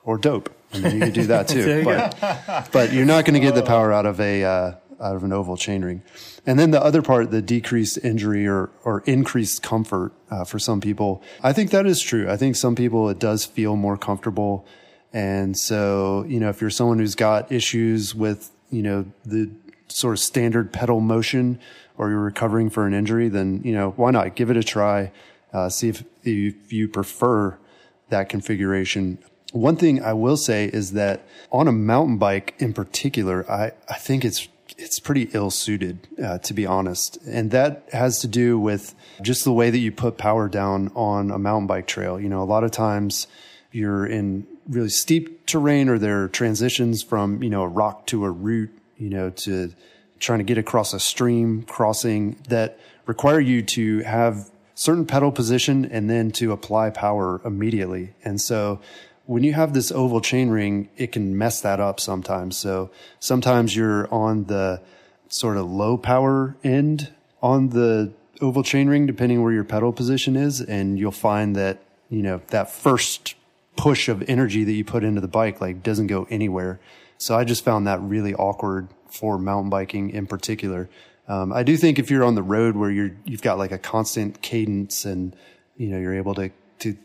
or dope. I mean, you can do that too, but, but you're not going to get the power out of a, uh, out of an oval chainring. And then the other part, the decreased injury or, or increased comfort uh, for some people, I think that is true. I think some people it does feel more comfortable. And so, you know, if you're someone who's got issues with, you know, the sort of standard pedal motion or you're recovering for an injury, then, you know, why not give it a try? Uh, see if, if you prefer that configuration. One thing I will say is that on a mountain bike in particular, I, I think it's it's pretty ill suited, uh, to be honest. And that has to do with just the way that you put power down on a mountain bike trail. You know, a lot of times you're in really steep terrain or there are transitions from, you know, a rock to a root, you know, to trying to get across a stream crossing that require you to have certain pedal position and then to apply power immediately. And so when you have this oval chain ring, it can mess that up sometimes. So sometimes you're on the sort of low power end on the oval chain ring, depending where your pedal position is. And you'll find that, you know, that first push of energy that you put into the bike, like doesn't go anywhere. So I just found that really awkward for mountain biking in particular. Um, I do think if you're on the road where you're, you've got like a constant cadence and, you know, you're able to, to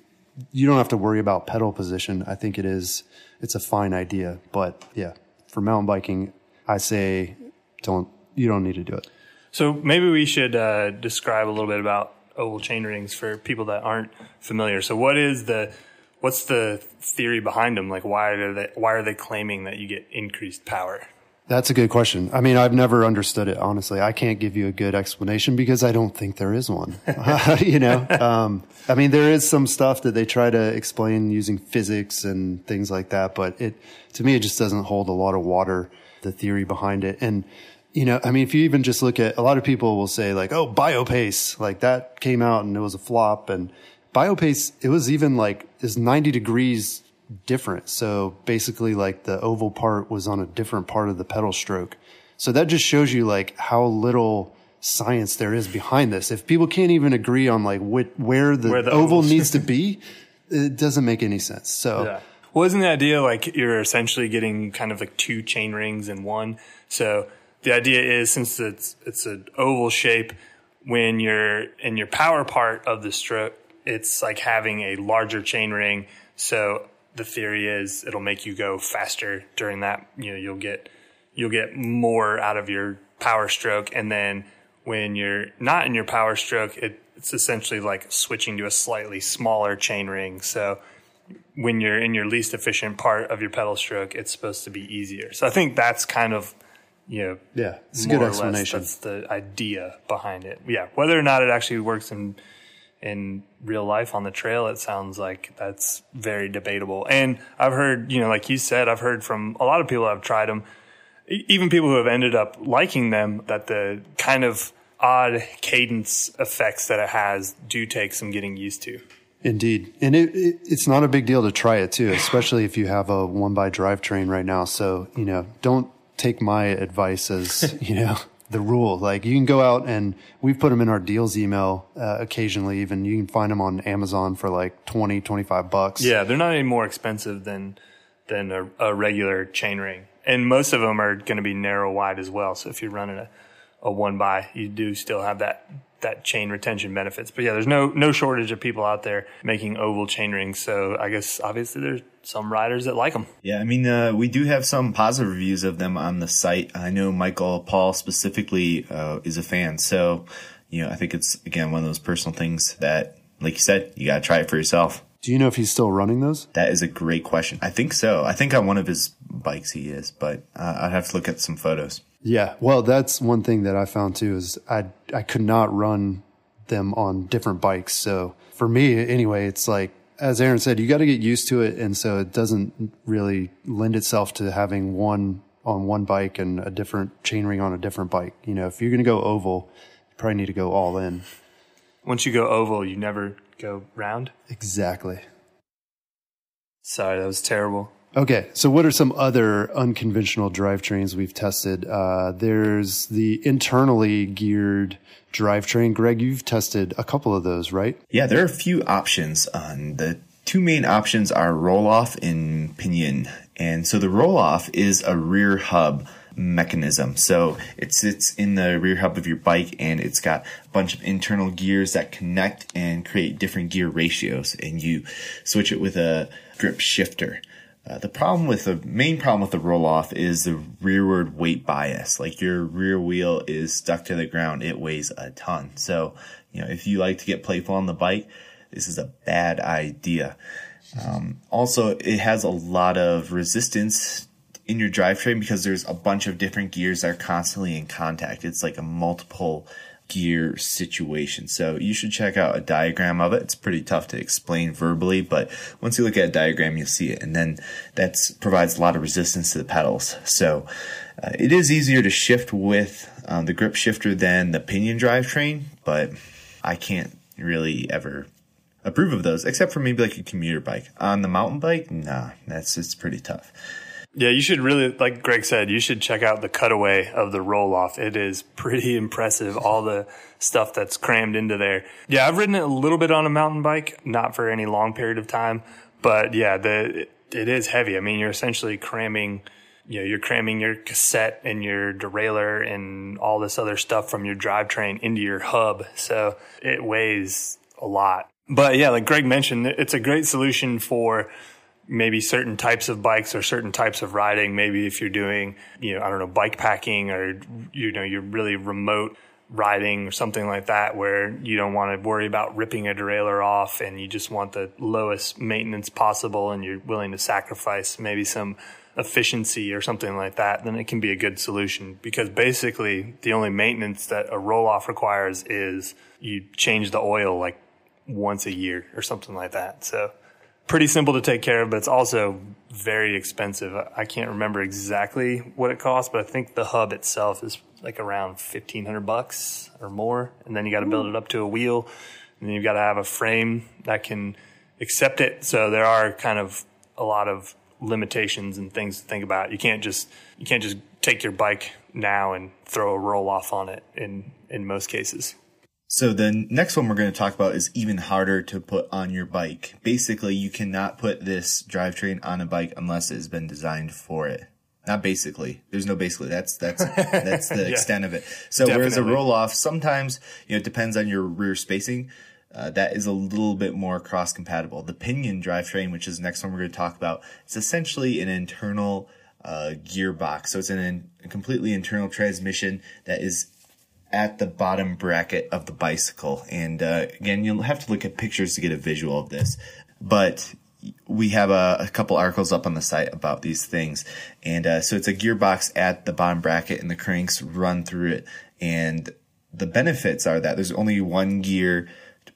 you don't have to worry about pedal position. I think it is, it's a fine idea. But yeah, for mountain biking, I say don't, you don't need to do it. So maybe we should uh, describe a little bit about oval chain rings for people that aren't familiar. So what is the, what's the theory behind them? Like why are they, why are they claiming that you get increased power? That's a good question. I mean, I've never understood it, honestly. I can't give you a good explanation because I don't think there is one. you know, um, I mean, there is some stuff that they try to explain using physics and things like that, but it, to me, it just doesn't hold a lot of water, the theory behind it. And, you know, I mean, if you even just look at a lot of people will say like, oh, Biopace, like that came out and it was a flop. And Biopace, it was even like, is 90 degrees different. So basically like the oval part was on a different part of the pedal stroke. So that just shows you like how little science there is behind this. If people can't even agree on like wh- where the, where the oval needs to be, it doesn't make any sense. So yeah. Wasn't the idea like you're essentially getting kind of like two chain rings in one? So the idea is since it's it's an oval shape, when you're in your power part of the stroke, it's like having a larger chain ring. So the theory is it'll make you go faster during that. You know, you'll get you'll get more out of your power stroke, and then when you're not in your power stroke, it, it's essentially like switching to a slightly smaller chain ring. So when you're in your least efficient part of your pedal stroke, it's supposed to be easier. So I think that's kind of you know, yeah, it's a good explanation. Less, that's the idea behind it. Yeah, whether or not it actually works in in real life on the trail, it sounds like that's very debatable. And I've heard, you know, like you said, I've heard from a lot of people who have tried them, even people who have ended up liking them, that the kind of odd cadence effects that it has do take some getting used to. Indeed. And it, it, it's not a big deal to try it too, especially if you have a one by drivetrain right now. So, you know, don't take my advice as, you know, the rule. Like you can go out and we've put them in our deals email uh, occasionally. Even you can find them on Amazon for like 20, 25 bucks. Yeah, they're not any more expensive than than a, a regular chain ring, and most of them are going to be narrow wide as well. So if you're running a a one by, you do still have that that chain retention benefits. But yeah, there's no no shortage of people out there making oval chain rings. So I guess obviously there's some riders that like them. Yeah, I mean uh, we do have some positive reviews of them on the site. I know Michael Paul specifically uh, is a fan. So you know I think it's again one of those personal things that, like you said, you got to try it for yourself. Do you know if he's still running those? That is a great question. I think so. I think on one of his bikes he is, but uh, I'd have to look at some photos. Yeah, well, that's one thing that I found too is I I could not run them on different bikes. So for me, anyway, it's like as Aaron said, you got to get used to it, and so it doesn't really lend itself to having one on one bike and a different chainring on a different bike. You know, if you're going to go oval, you probably need to go all in. Once you go oval, you never go round. Exactly. Sorry, that was terrible. Okay, so what are some other unconventional drivetrains we've tested? Uh, there's the internally geared drivetrain. Greg, you've tested a couple of those, right? Yeah, there are a few options. On the two main options are Rohloff and pinion, and so the Rohloff is a rear hub mechanism. So it sits in the rear hub of your bike and it's got a bunch of internal gears that connect and create different gear ratios and you switch it with a grip shifter. Uh, the problem with the main problem with the Rohloff is the rearward weight bias. Like your rear wheel is stuck to the ground, it weighs a ton. So, you know, if you like to get playful on the bike, this is a bad idea. Um, also, it has a lot of resistance in your drivetrain because there's a bunch of different gears that are constantly in contact. It's like a multiple gear situation. So you should check out a diagram of it. It's pretty tough to explain verbally, but once you look at a diagram, you'll see it. And then that provides a lot of resistance to the pedals. So uh, it is easier to shift with um, the grip shifter than the pinion drivetrain, but I can't really ever approve of those, except for maybe like a commuter bike. On the mountain bike, nah, that's it's pretty tough. Yeah, you should really, like Greg said, you should check out the cutaway of the Rohloff. It is pretty impressive, all the stuff that's crammed into there. Yeah, I've ridden it a little bit on a mountain bike, not for any long period of time, but yeah, the, it is heavy. I mean, you're essentially cramming, you know, you're cramming your cassette and your derailleur and all this other stuff from your drivetrain into your hub. So it weighs a lot. But yeah, like Greg mentioned, it's a great solution for maybe certain types of bikes or certain types of riding. Maybe if you're doing, you know, I don't know, bike packing or, you know, you're really remote riding or something like that where you don't want to worry about ripping a derailleur off and you just want the lowest maintenance possible and you're willing to sacrifice maybe some efficiency or something like that, then it can be a good solution because basically the only maintenance that a Rohloff requires is you change the oil like once a year or something like that. So pretty simple to take care of, but it's also very expensive. I can't remember exactly what it costs, but I think the hub itself is like around fifteen hundred bucks or more, and then you got to build it up to a wheel, and then you've got to have a frame that can accept it. So there are kind of a lot of limitations and things to think about. You can't just you can't just take your bike now and throw a Rohloff on it in in most cases. So the next one we're going to talk about is even harder to put on your bike. Basically, you cannot put this drivetrain on a bike unless it has been designed for it. Not basically. There's no basically. That's that's that's the yeah, extent of it. So definitely. whereas a Rohloff, sometimes you know it depends on your rear spacing. Uh, that is a little bit more cross compatible. The pinion drivetrain, which is the next one we're going to talk about, it's essentially an internal uh, gearbox. So it's an, a completely internal transmission that is at the bottom bracket of the bicycle. And uh, again, you'll have to look at pictures to get a visual of this. But we have a, a couple articles up on the site about these things. And uh, so it's a gearbox at the bottom bracket, and the cranks run through it. And the benefits are that there's only one gear,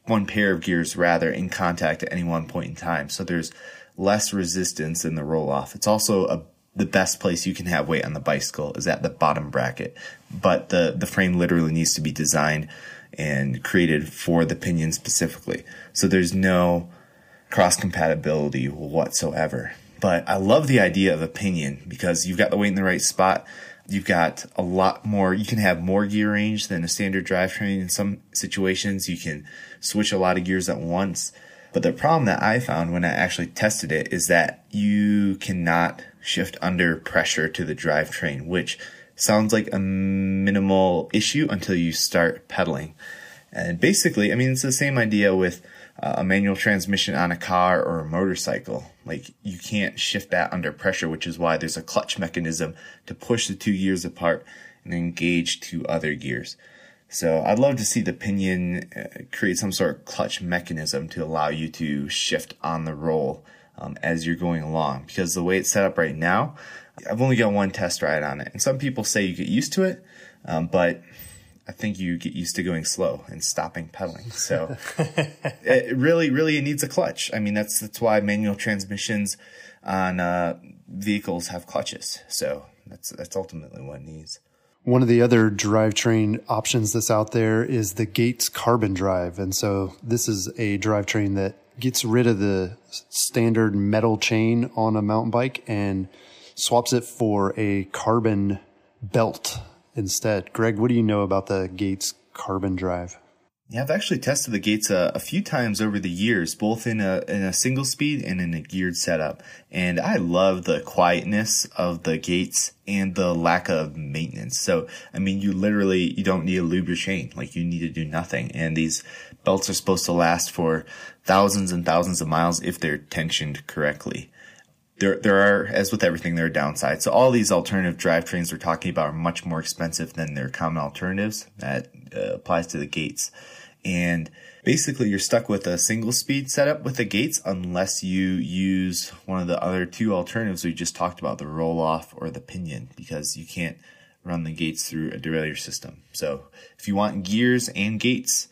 one pair of gears rather, in contact at any one point in time. So there's less resistance in the Rohloff. It's also a the best place you can have weight on the bicycle is at the bottom bracket. But the, the frame literally needs to be designed and created for the pinion specifically. So there's no cross compatibility whatsoever. But I love the idea of a pinion because you've got the weight in the right spot. You've got a lot more, you can have more gear range than a standard drivetrain. In some situations, you can switch a lot of gears at once. But the problem that I found when I actually tested it is that you cannot shift under pressure to the drivetrain, which sounds like a minimal issue until you start pedaling. And basically, I mean, it's the same idea with uh, a manual transmission on a car or a motorcycle. Like you can't shift that under pressure, which is why there's a clutch mechanism to push the two gears apart and engage two other gears. So I'd love to see the pinion uh, create some sort of clutch mechanism to allow you to shift on the roll um, as you're going along. Because the way it's set up right now, I've only got one test ride on it, and some people say you get used to it, um, but I think you get used to going slow and stopping pedaling. So it really, really, it needs a clutch. I mean, that's that's why manual transmissions on uh, vehicles have clutches. So That's that's ultimately what it needs. One of the other drivetrain options that's out there is the Gates Carbon Drive. And so this is a drivetrain that gets rid of the standard metal chain on a mountain bike and swaps it for a carbon belt instead. Greg, what do you know about the Gates Carbon Drive? Yeah, I've actually tested the gates a, a, few times over the years, both in a in a single speed and in a geared setup. And I love the quietness of the gates and the lack of maintenance. So, I mean, you literally you don't need to lube your chain, like you need to do nothing. And these belts are supposed to last for thousands and thousands of miles if they're tensioned correctly. There, there are, as with everything, there are downsides. So all these alternative drivetrains we're talking about are much more expensive than their common alternatives. That uh, applies to the gates. And basically you're stuck with a single speed setup with the gates unless you use one of the other two alternatives we just talked about, the Rohloff or the pinion, because you can't run the gates through a derailleur system. So if you want gears and gates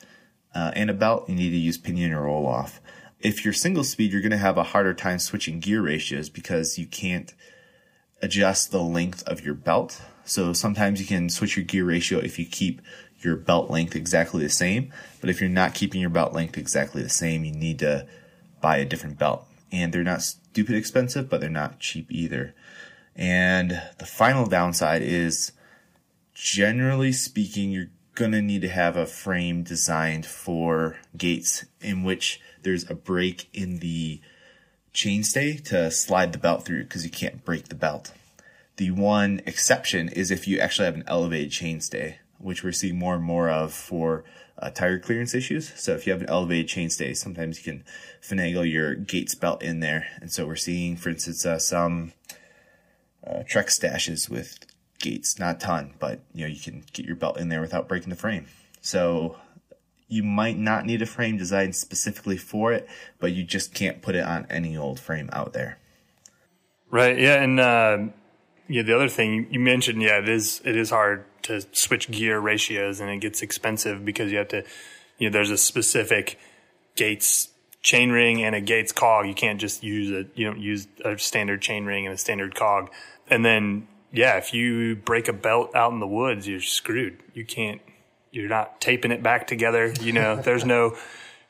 uh, and a belt, you need to use pinion or Rohloff. If you're single speed, you're going to have a harder time switching gear ratios because you can't adjust the length of your belt. So sometimes you can switch your gear ratio if you keep your belt length exactly the same. But if you're not keeping your belt length exactly the same, you need to buy a different belt. And they're not stupid expensive, but they're not cheap either. And the final downside is generally speaking, you're to need to have a frame designed for gates in which there's a break in the chainstay to slide the belt through because you can't break the belt. The one exception is if you actually have an elevated chainstay which we're seeing more and more of for uh, tire clearance issues. So if you have an elevated chainstay, sometimes you can finagle your gates belt in there. And so we're seeing, for instance, uh, some uh, Trek Staches with gates, not ton, but you know you can get your belt in there without breaking the frame. So you might not need a frame designed specifically for it, but you just can't put it on any old frame out there. Right. Yeah. And uh, yeah, the other thing you mentioned, yeah, it is it is hard to switch gear ratios and it gets expensive because you have to, you know, there's a specific Gates chainring and a Gates cog. You can't just use a, you don't use a standard chainring and a standard cog. And then, yeah, if you break a belt out in the woods, you're screwed. You can't, you're not taping it back together. You know, there's no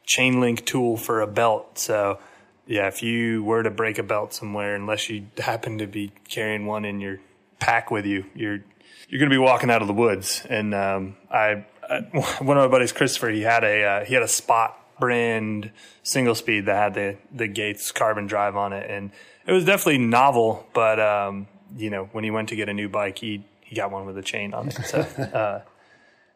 chain link tool for a belt. So, yeah, if you were to break a belt somewhere, unless you happen to be carrying one in your pack with you, you're you're going to be walking out of the woods. And um, I, I, one of my buddies, Christopher, he had a uh, he had a Spot brand single speed that had the the Gates carbon drive on it, and it was definitely novel. But um, you know, when he went to get a new bike, he he got one with a chain on it. So. Uh,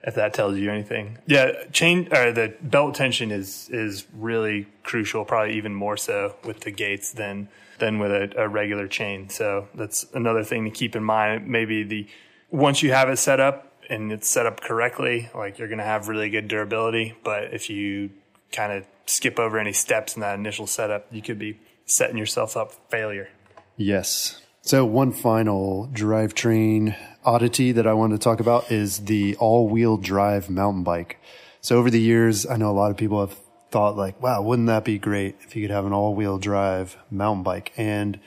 if that tells you anything, yeah, chain or the belt tension is is really crucial. Probably even more so with the gates than than with a, a regular chain. So that's another thing to keep in mind. Maybe the once you have it set up and it's set up correctly, like you're going to have really good durability. But if you kind of skip over any steps in that initial setup, you could be setting yourself up for failure. Yes. So one final drivetrain oddity that I want to talk about is the all-wheel drive mountain bike. So over the years, I know a lot of people have thought like, wow, wouldn't that be great if you could have an all-wheel drive mountain bike? And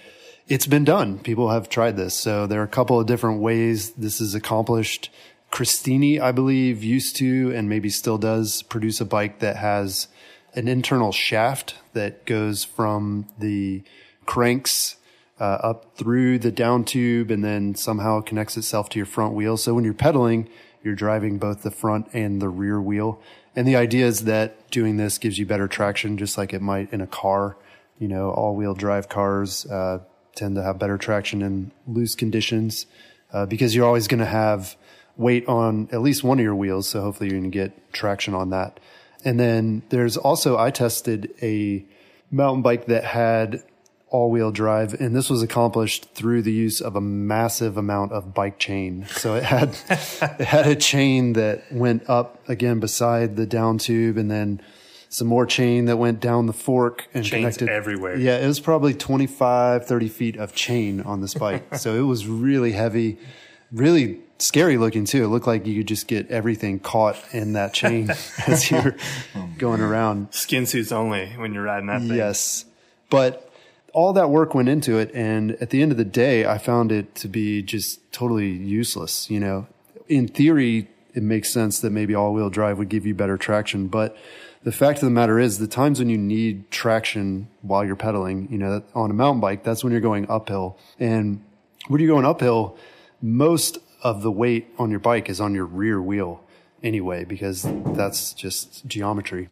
it's been done. People have tried this. So there are a couple of different ways this is accomplished. Christini, I believe, used to and maybe still does produce a bike that has an internal shaft that goes from the cranks uh, up through the down tube and then somehow connects itself to your front wheel. So when you're pedaling, you're driving both the front and the rear wheel. And the idea is that doing this gives you better traction, just like it might in a car. You know, all wheel drive cars, uh, tend to have better traction in loose conditions uh, because you're always going to have weight on at least one of your wheels. So hopefully you're going to get traction on that. And then there's also, I tested a mountain bike that had all wheel drive and this was accomplished through the use of a massive amount of bike chain. So it had, it had a chain that went up again beside the down tube and then some more chain that went down the fork and Chains connected everywhere. Yeah, it was probably 25, 30 feet of chain on this bike. so it was really heavy, really scary looking too. It looked like you could just get everything caught in that chain as you're oh, going around. Skin suits only when you're riding that thing. Yes. But all that work went into it. And at the end of the day, I found it to be just totally useless. You know, in theory, it makes sense that maybe all wheel drive would give you better traction. But the fact of the matter is the times when you need traction while you're pedaling, you know, on a mountain bike, that's when you're going uphill. And when you're going uphill, most of the weight on your bike is on your rear wheel anyway, because that's just geometry.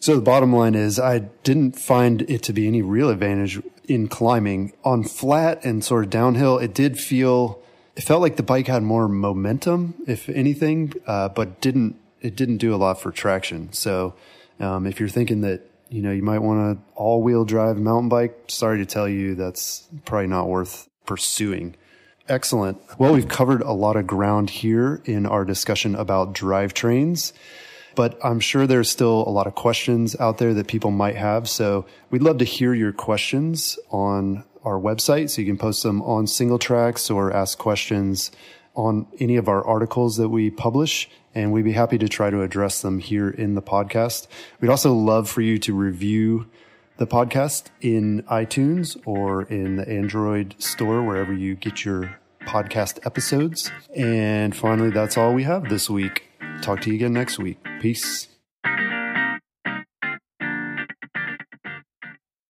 So the bottom line is I didn't find it to be any real advantage in climbing on flat and sort of downhill. It did feel, it felt like the bike had more momentum, if anything, uh, but didn't, it didn't do a lot for traction. So, um, if you're thinking that, you know, you might want an all wheel drive mountain bike, sorry to tell you that's probably not worth pursuing. Excellent. Well, we've covered a lot of ground here in our discussion about drivetrains but I'm sure there's still a lot of questions out there that people might have. So we'd love to hear your questions on our website. So you can post them on Singletracks or ask questions on any of our articles that we publish. And we'd be happy to try to address them here in the podcast. We'd also love for you to review the podcast in iTunes or in the Android store, wherever you get your podcast episodes. And finally, that's all we have this week. Talk to you again next week. Peace.